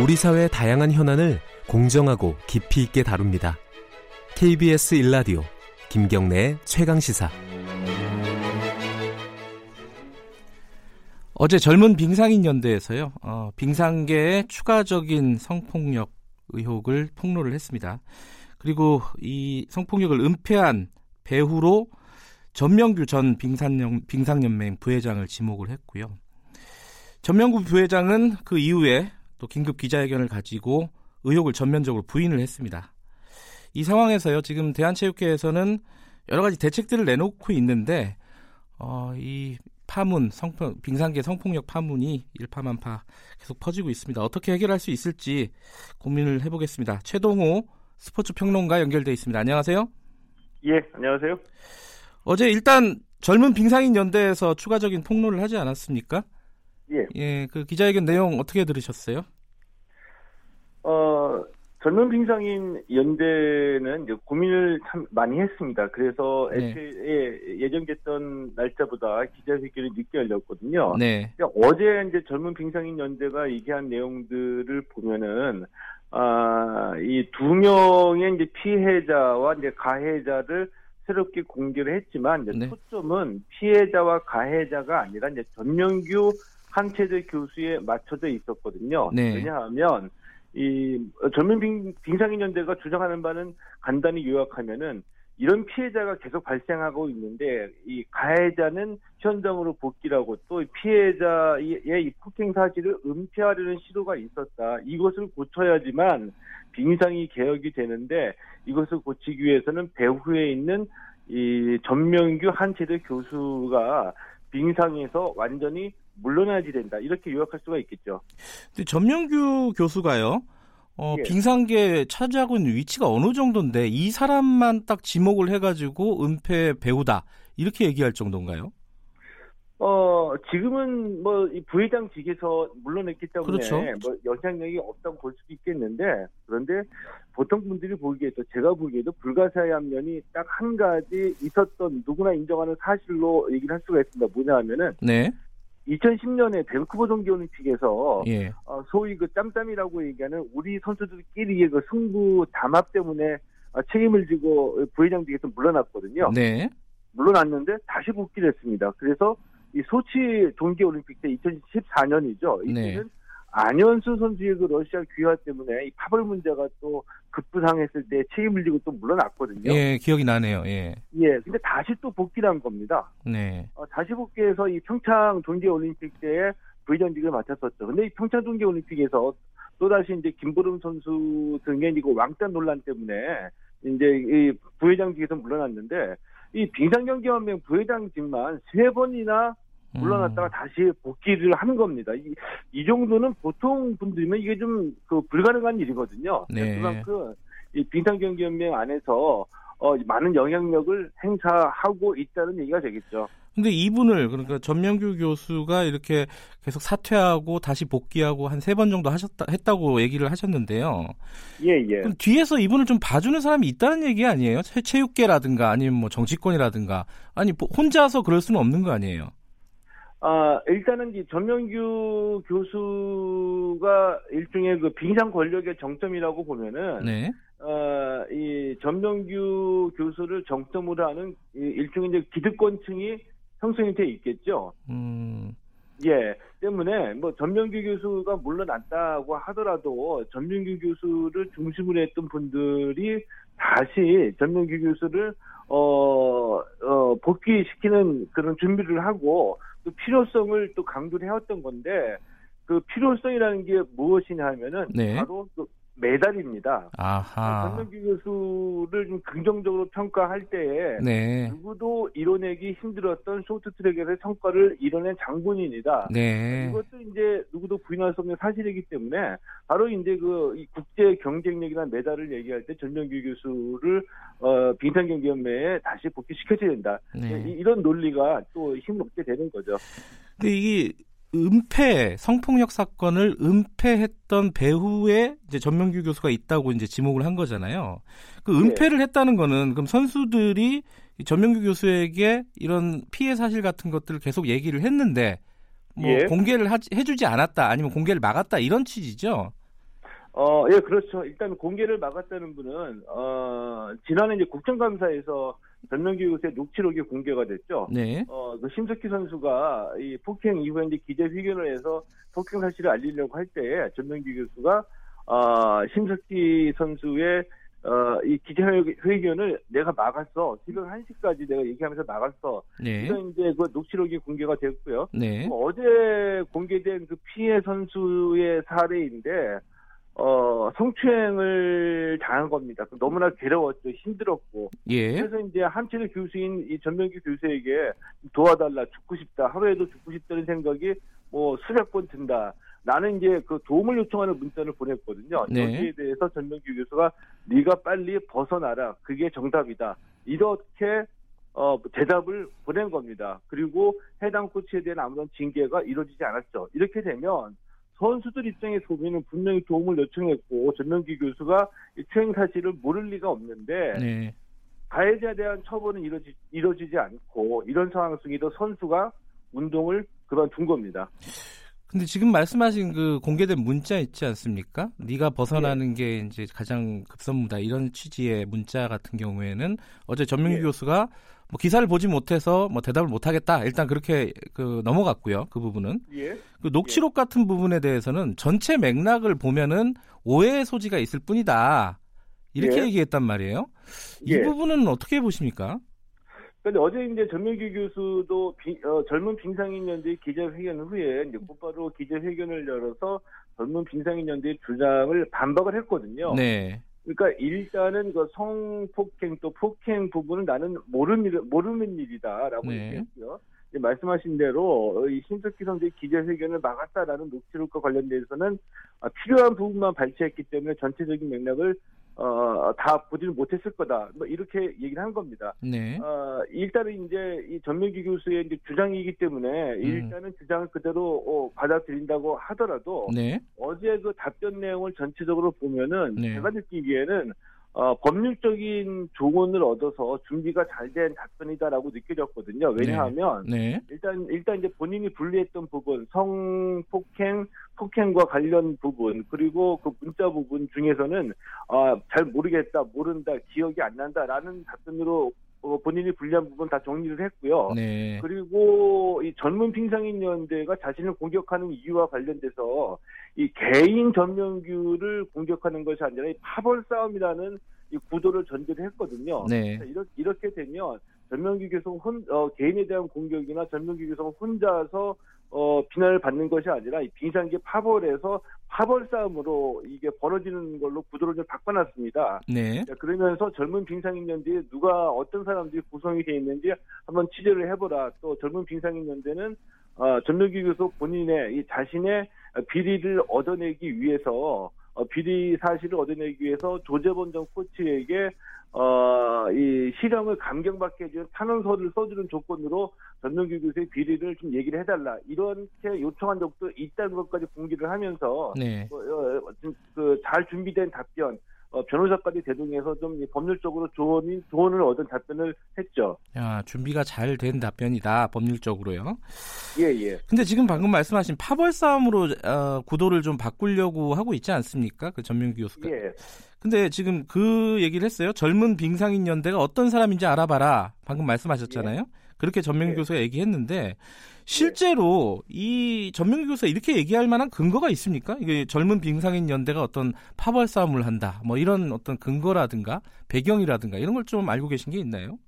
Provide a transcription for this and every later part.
우리 사회의 다양한 현안을 공정하고 깊이 있게 다룹니다. KBS 일라디오 김경래의 최강 시사. 어제 젊은 빙상인 연대에서요. 어, 빙상계의 추가적인 성폭력 의혹을 폭로를 했습니다. 그리고 이 성폭력을 은폐한 배후로 전명규 전 빙산연, 빙상연맹 부회장을 지목을 했고요. 전명구 부회장은 그 이후에 또 긴급 기자회견을 가지고 의혹을 전면적으로 부인을 했습니다. 이 상황에서요, 지금 대한체육회에서는 여러 가지 대책들을 내놓고 있는데, 어, 이 파문, 성폭, 빙상계 성폭력 파문이 일파만파 계속 퍼지고 있습니다. 어떻게 해결할 수 있을지 고민을 해보겠습니다. 최동호 스포츠 평론가 연결돼 있습니다. 안녕하세요. 예, 안녕하세요. 어제 일단 젊은 빙상인 연대에서 추가적인 폭로를 하지 않았습니까? 예. 예, 그 기자회견 내용 어떻게 들으셨어요? 어, 젊은 빙상인 연대는 고민을 참 많이 했습니다. 그래서 네. 애초에 예정됐던 날짜보다 기자회견이 늦게 열렸거든요. 네. 근데 어제 이제 젊은 빙상인 연대가 얘기한 내용들을 보면은 아, 이 두 명의 이제 피해자와 이제 가해자를 새롭게 공개를 했지만 네. 초점은 피해자와 가해자가 아니라 이제 전명규 한체대 교수에 맞춰져 있었거든요. 네. 왜냐하면 이 젊은 빙, 빙상인 연대가 주장하는 바는 간단히 요약하면은 이런 피해자가 계속 발생하고 있는데 이 가해자는 현장으로 복귀하고 또 피해자의 이 폭행 사실을 은폐하려는 시도가 있었다. 이것을 고쳐야지만 빙상이 개혁이 되는데 이것을 고치기 위해서는 배후에 있는 이 전명규 한체대 교수가 빙상에서 완전히 물러나야지 된다. 이렇게 요약할 수가 있겠죠. 근데 전명규 교수가요. 어, 예. 빙상계에 차지하고 있는 위치가 어느 정도인데 이 사람만 딱 지목을 해가지고 은폐 배우다 이렇게 얘기할 정도인가요? 어, 지금은 뭐, 이 부회장 직에서 물러냈기 때문에 그렇죠. 뭐, 영향력이 없다고 볼 수도 있겠는데, 그런데 보통 분들이 보기에도, 제가 보기에도 불가사의한 면이 딱 한 가지 있었던 누구나 인정하는 사실로 얘기를 할 수가 있습니다. 뭐냐 하면은, 네. 2010년에 밴쿠버 동계올림픽에서, 예. 어, 소위 그 짬짬이라고 얘기하는 우리 선수들끼리의 그 승부 담합 때문에 어, 책임을 지고 부회장직에서 물러났거든요. 네. 물러났는데 다시 복귀를 했습니다. 그래서 이 소치 동계올림픽 때 2014년이죠. 네. 이때는 안현수 선수의 그 러시아 귀화 때문에 이 파벌 문제가 또 급부상했을 때 책임을 지고 또 물러났거든요. 예, 기억이 나네요. 예. 예, 근데 다시 또 복귀를 한 겁니다. 네. 어, 다시 복귀해서 이 평창 동계 올림픽 때에 부회장직을 맡았었죠. 근데 이 평창 동계 올림픽에서 또다시 이제 김보름 선수 등의 이거 왕따 논란 때문에 이제 이 부회장직에서 물러났는데 이 빙상경기연맹 부회장직만 세 번이나 물러났다가 음, 다시 복귀를 하는 겁니다. 이, 이 정도는 보통 분들이면 이게 좀 그 불가능한 일이거든요. 네. 그만큼 이 빙상경기연맹 안에서 어, 많은 영향력을 행사하고 있다는 얘기가 되겠죠. 근데 이분을 그러니까 전명규 교수가 이렇게 계속 사퇴하고 다시 복귀하고 한 세 번 정도 하셨다 했다고 얘기를 하셨는데요. 예, 예. 그럼 뒤에서 이분을 좀 봐주는 사람이 있다는 얘기 아니에요? 체, 체육계라든가 아니면 뭐 정치권이라든가 아니 뭐 혼자서 그럴 수는 없는 거 아니에요? 아, 일단은 이 전명규 교수가 일종의 그 빙상 권력의 정점이라고 보면은, 네. 어, 이 전명규 교수를 정점으로 하는 이 일종의 이제 기득권층이 형성이 돼 있겠죠. 음. 예, 때문에 뭐 전명규 교수가 물러났다고 하더라도 전명규 교수를 중심으로 했던 분들이 다시 전명규 교수를 어, 어, 복귀시키는 그런 준비를 하고 또 필요성을 또 강조를 해왔던 건데 그 필요성이라는 게 무엇이냐 하면은 네. 바로 그 메달입니다. 아하. 전명규 교수를 좀 긍정적으로 평가할 때에 네. 누구도 이뤄내기 힘들었던 쇼트트랙에서 성과를 이뤄낸 장본인이다. 네. 이것도 이제 누구도 부인할 수 없는 사실이기 때문에 바로 이제 그이 국제 경쟁력이나 메달을 얘기할 때 전명규 교수를 어 빙상 경기연맹에 다시 복귀시켜줘야 된다. 네. 이, 이런 논리가 또 힘을 얻게 되는 거죠. 근데 이게 은폐 성폭력 사건을 은폐했던 배후에 이제 전명규 교수가 있다고 이제 지목을 한 거잖아요. 그 네. 은폐를 했다는 거는 그럼 선수들이 이 전명규 교수에게 이런 피해 사실 같은 것들을 계속 얘기를 했는데 뭐 예. 공개를 하, 해주지 않았다 아니면 공개를 막았다 이런 취지죠. 어, 예, 그렇죠. 일단 공개를 막았다는 분은, 어, 지난해 이제 국정감사에서 전명기 교수의 녹취록이 공개가 됐죠. 네. 어, 그 심석희 선수가 이 폭행 이후에 이제 기자회견을 해서 폭행 사실을 알리려고 할 때에 전명기 교수가, 어, 심석희 선수의 어, 이 기자회견을 내가 막았어. 새벽 1시까지 내가 얘기하면서 막았어. 네. 이런 이제 그 녹취록이 공개가 됐고요. 네. 뭐 어제 공개된 그 피해 선수의 사례인데, 어, 성추행을 당한 겁니다. 너무나 괴로웠죠. 힘들었고. 예. 그래서 이제 한철의 교수인 이 전명기 교수에게 도와달라, 죽고 싶다, 하루에도 죽고 싶다는 생각이 뭐 수백 번 든다. 나는 이제 그 도움을 요청하는 문자를 보냈거든요. 네. 여기에 대해서 전명기 교수가 네가 빨리 벗어나라. 그게 정답이다. 이렇게 어, 대답을 보낸 겁니다. 그리고 해당 코치에 대한 아무런 징계가 이루어지지 않았죠. 이렇게 되면 선수들 입장에 보면은 분명히 도움을 요청했고 전명기 교수가 이 추행 사실을 모를 리가 없는데 네. 가해자에 대한 처벌은 이루어지, 이루어지지 않고 이런 상황 속에도 선수가 운동을 그만둔 겁니다. 근데 지금 말씀하신 그 공개된 문자 있지 않습니까? 네가 벗어나는 예. 게 이제 가장 급선무다 이런 취지의 문자 같은 경우에는 어제 전명기 예. 교수가 뭐 기사를 보지 못해서 뭐 대답을 못 하겠다 일단 그렇게 그 넘어갔고요 그 부분은 예. 그 녹취록 같은 부분에 대해서는 전체 맥락을 보면은 오해의 소지가 있을 뿐이다 이렇게 예. 얘기했단 말이에요. 이 예. 부분은 어떻게 보십니까? 근데 어제 이제 전명기 교수도 비- 어, 젊은 빙상인연대 기자회견 후에 이제 곧바로 기자회견을 열어서 젊은 빙상인연대의 주장을 반박을 했거든요. 네, 그러니까 일단은 그 성폭행 또 폭행 부분은 나는 모르는 일, 모르는 일이다라고 네. 얘기했고요. 이제 말씀하신 대로 이 신석기 선수의 기자회견을 막았다라는 녹취록과 관련돼서는 아, 필요한 부분만 발췌했기 때문에 전체적인 맥락을 어, 다 보지를 못했을 거다. 뭐 이렇게 얘기를 한 겁니다. 네, 어, 일단은 이제 이 전명기 교수의 이제 주장이기 때문에 일단은 주장을 그대로 어, 받아들인다고 하더라도 네, 어제 그 답변 내용을 전체적으로 보면은 네. 제가 느끼기에는 어, 법률적인 조언을 얻어서 준비가 잘 된 답변이다라고 느껴졌거든요. 왜냐하면 네, 일단 일단 이제 본인이 분리했던 부분 성폭행 폭행과 관련 부분 그리고 그 문자 부분 중에서는 아, 잘 모르겠다 모른다 기억이 안 난다라는 답변으로 어, 본인이 분리한 부분 다 정리를 했고요. 네, 그리고 이 젊은 빙상인 연대가 자신을 공격하는 이유와 관련돼서 이 개인 전명규를 공격하는 것이 아니라 이 파벌 싸움이라는 이 구도를 전제를 했거든요. 네, 이렇게, 이렇게 되면 전명규 교수 혼, 어, 개인에 대한 공격이나 전명규 교수가 혼자서 어, 비난을 받는 것이 아니라 이 빙상계 파벌에서 파벌 싸움으로 이게 벌어지는 걸로 구도를 좀 바꿔놨습니다. 네, 자, 그러면서 젊은 빙상인연대에 누가 어떤 사람들이 구성이 되어 있는지 한번 취재를 해보라. 또 젊은 빙상인연대는 어, 전명기 교수 본인의 이 자신의 비리를 얻어내기 위해서 어, 비리 사실을 얻어내기 위해서 조재범 전 코치에게 어, 이 실형을 감경받게 해주는 탄원서를 써주는 조건으로 전명기 교수의 비리를 좀 얘기를 해달라. 이렇게 요청한 적도 있다는 것까지 공개를 하면서 네. 어, 어, 그, 잘 준비된 답변, 어, 변호사까지 대동해서 좀이 법률적으로 조언이, 조언을 얻은 답변을 했죠. 야, 준비가 잘 된 답변이다 법률적으로요. 예, 예. 근데 지금 방금 말씀하신 파벌 싸움으로 어, 구도를 좀 바꾸려고 하고 있지 않습니까? 그 전민규 교수가. 예. 근데 지금 그 얘기를 했어요. 젊은 빙상인 연대가 어떤 사람인지 알아봐라. 방금 말씀하셨잖아요. 그렇게 전민규 예. 교수가 얘기했는데 실제로 이 전민규 교수가 이렇게 얘기할 만한 근거가 있습니까? 이게 젊은 빙상인 연대가 어떤 파벌 싸움을 한다. 뭐 이런 어떤 근거라든가 배경이라든가 이런 걸 좀 알고 계신 게 있나요?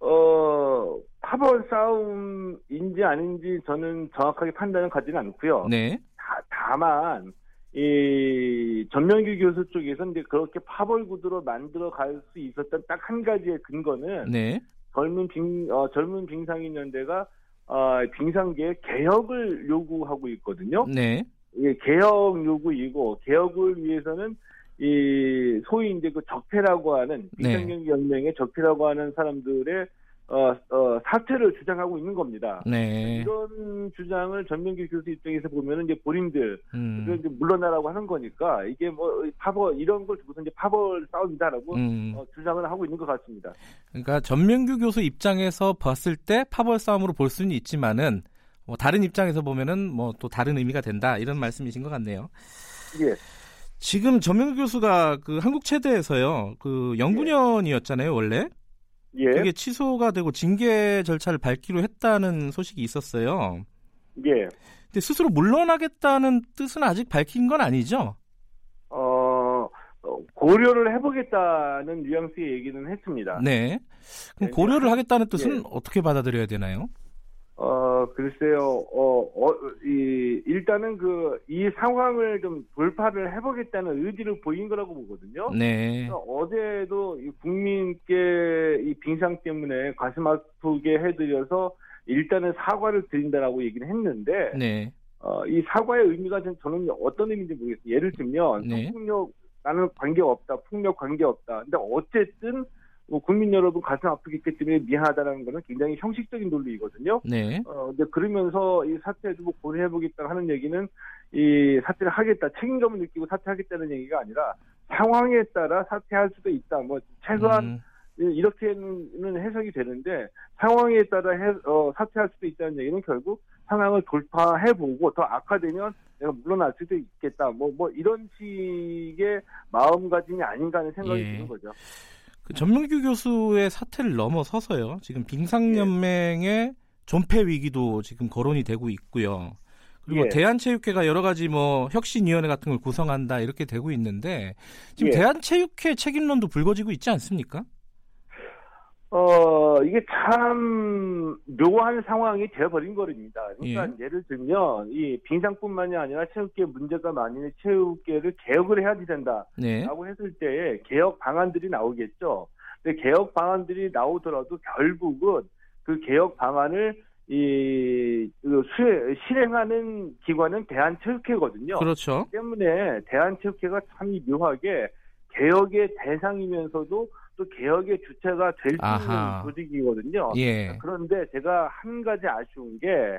어, 파벌 싸움인지 아닌지 저는 정확하게 판단을 가지는 않고요. 네. 다, 다만, 이, 전명규 교수 쪽에서 이제 그렇게 파벌 구도로 만들어 갈 수 있었던 딱 한 가지의 근거는 네. 젊은 빙, 어, 젊은 빙상인 연대가 어, 빙상계 개혁을 요구하고 있거든요. 네. 이게 개혁 요구이고 개혁을 위해서는 이 소위 이제 그 적폐라고 하는 네. 빙상경기 연맹의 적폐라고 하는 사람들의 어, 어, 사퇴를 주장하고 있는 겁니다. 네. 이런 주장을 전명기 교수 입장에서 보면은 이제 본인들 음. 이제 물러나라고 하는 거니까 이게 뭐 파벌 이런 걸 두고서 이제 파벌 싸움이다라고 음. 어, 주장을 하고 있는 것 같습니다. 그러니까 전명규 교수 입장에서 봤을 때 파벌 싸움으로 볼 수는 있지만은 뭐 다른 입장에서 보면은 뭐 또 다른 의미가 된다 이런 말씀이신 것 같네요. 예. 지금 전명 교수가 그 한국 체대에서요. 그 연구년이었잖아요, 원래. 예. 그게 취소가 되고 징계 절차를 밟기로 했다는 소식이 있었어요. 예. 근데 스스로 물러나겠다는 뜻은 아직 밝힌 건 아니죠? 어, 어, 고려를 해보겠다는 뉘앙스의 얘기는 했습니다. 네. 그럼 네, 고려를 하겠다는 뜻은 예. 어떻게 받아들여야 되나요? 어, 글쎄요, 어, 어, 이, 일단은 그, 이 상황을 좀 돌파를 해보겠다는 의지를 보인 거라고 보거든요. 네. 어제도 이 국민께 이 빙상 때문에 가슴 아프게 해드려서 일단은 사과를 드린다라고 얘기를 했는데, 네. 어, 이 사과의 의미가 전- 저는 어떤 의미인지 모르겠어요. 예를 들면, 네. 성폭력, 나는 관계 없다, 폭력 관계 없다. 근데 어쨌든, 뭐 국민 여러분 가슴 아프기 때문에 미안하다는 거는 굉장히 형식적인 논리이거든요. 네. 어, 근데 그러면서 이 사퇴도 뭐 고려해보겠다 하는 얘기는 이 사퇴를 하겠다, 책임감을 느끼고 사퇴하겠다는 얘기가 아니라 상황에 따라 사퇴할 수도 있다. 뭐 최소한 음, 이렇게는 해석이 되는데 상황에 따라 해, 어, 사퇴할 수도 있다는 얘기는 결국 상황을 돌파해보고 더 악화되면 내가 물러날 수도 있겠다. 뭐, 뭐 이런 식의 마음가짐이 아닌가 하는 생각이 예. 드는 거죠. 그 전명규 교수의 사태를 넘어서서요. 지금 빙상연맹의 존폐 위기도 지금 거론이 되고 있고요. 그리고 예. 대한체육회가 여러 가지 뭐 혁신위원회 같은 걸 구성한다 이렇게 되고 있는데 지금 예. 대한체육회 책임론도 불거지고 있지 않습니까? 어, 이게 참 묘한 상황이 되어버린 거입니다. 그러니까 예. 를 들면 이 빙상뿐만이 아니라 체육계 문제가 많은 체육계를 개혁을 해야 된다라고 네. 했을 때에 개혁 방안들이 나오겠죠. 근데 개혁 방안들이 나오더라도 결국은 그 개혁 방안을 이그 수행, 실행하는 기관은 대한체육회거든요. 그렇죠. 때문에 대한체육회가 참 묘하게 개혁의 대상이면서도 또 개혁의 주체가 될 수. 있는 조직이거든요. 예. 그런데 제가 한 가지 아쉬운 게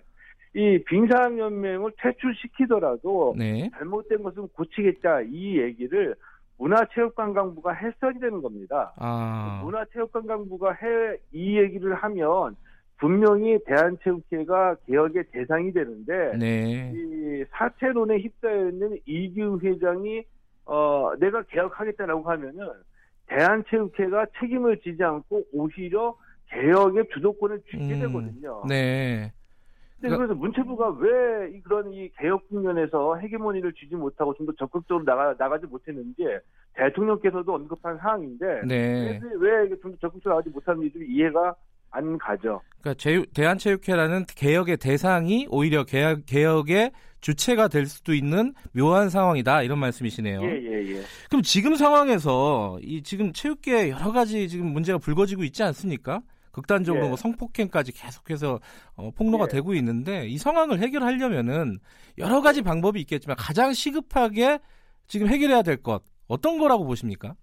이 빙상연맹을 퇴출시키더라도 네. 잘못된 것은 고치겠다 이 얘기를 문화체육관광부가 했어야 되는 겁니다. 아. 문화체육관광부가 해 이 얘기를 하면 분명히 대한체육회가 개혁의 대상이 되는데 네. 이 사퇴론에 휩싸여 있는 이규 회장이 어 내가 개혁하겠다라고 하면은 대한체육회가 책임을 지지 않고 오히려 개혁의 주도권을 쥐게 음, 되거든요. 네. 근데 그래서 문체부가 왜이 그런 이 개혁 국면에서 헤게모니를 쥐지 못하고 좀 더 적극적으로 나가 나가지 못했는지 대통령께서도 언급한 사항인데 네. 왜좀 더 적극적으로 나가지 못하는지 좀 이해가 안 가죠. 그러니까 제유- 대한체육회라는 개혁의 대상이 오히려 개혁, 개혁의 주체가 될 수도 있는 묘한 상황이다 이런 말씀이시네요. 예예 예, 예. 그럼 지금 상황에서 이 지금 체육계 여러 가지 지금 문제가 불거지고 있지 않습니까? 극단적으로 예. 뭐 성폭행까지 계속해서 어, 폭로가 예. 되고 있는데 이 상황을 해결하려면은 여러 가지 방법이 있겠지만 가장 시급하게 지금 해결해야 될 것 어떤 거라고 보십니까?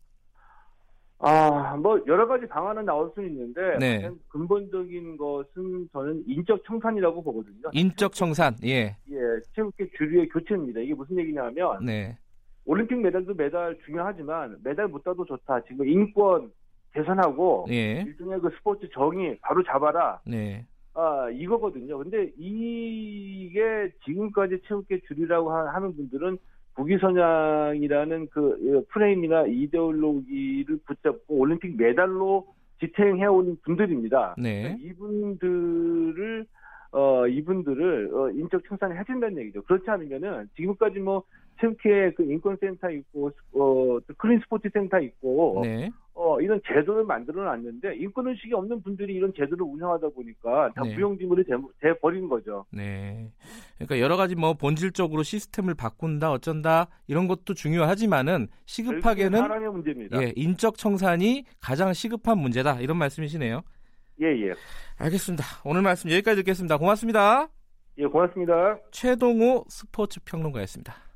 아, 뭐 여러 가지 방안은 나올 수 있는데 네. 근본적인 것은 저는 인적 청산이라고 보거든요. 인적 청산, 예, 예, 체육계 주류의 교체입니다. 이게 무슨 얘기냐면 네, 올림픽 메달도 메달 중요하지만 메달보다도 좋다. 지금 인권 개선하고 예, 일종의 그 스포츠 정의 바로 잡아라. 네, 아 이거거든요. 근데 이게 지금까지 체육계 주류라고 하- 하는 분들은 국위선양이라는 그 프레임이나 이데올로기를 붙잡고 올림픽 메달로 지탱해온 분들입니다. 네, 이분들을 어 이분들을 어, 인적 청산을 해준다는 얘기죠. 그렇지 않으면은 지금까지 뭐 체육회 그 인권센터 있고 어또 클린 스포츠 센터 있고 네, 어 이런 제도를 만들어 놨는데 인권 의식이 없는 분들이 이런 제도를 운영하다 보니까 다 네. 무용지물이 돼, 돼 버린 거죠. 네. 그러니까 여러 가지 뭐 본질적으로 시스템을 바꾼다 어쩐다 이런 것도 중요하지만은 시급하게는 사람의 문제입니다. 예, 인적 청산이 가장 시급한 문제다. 이런 말씀이시네요. 예, 예. 알겠습니다. 오늘 말씀 여기까지 듣겠습니다. 고맙습니다. 예, 고맙습니다. 최동호 스포츠 평론가였습니다.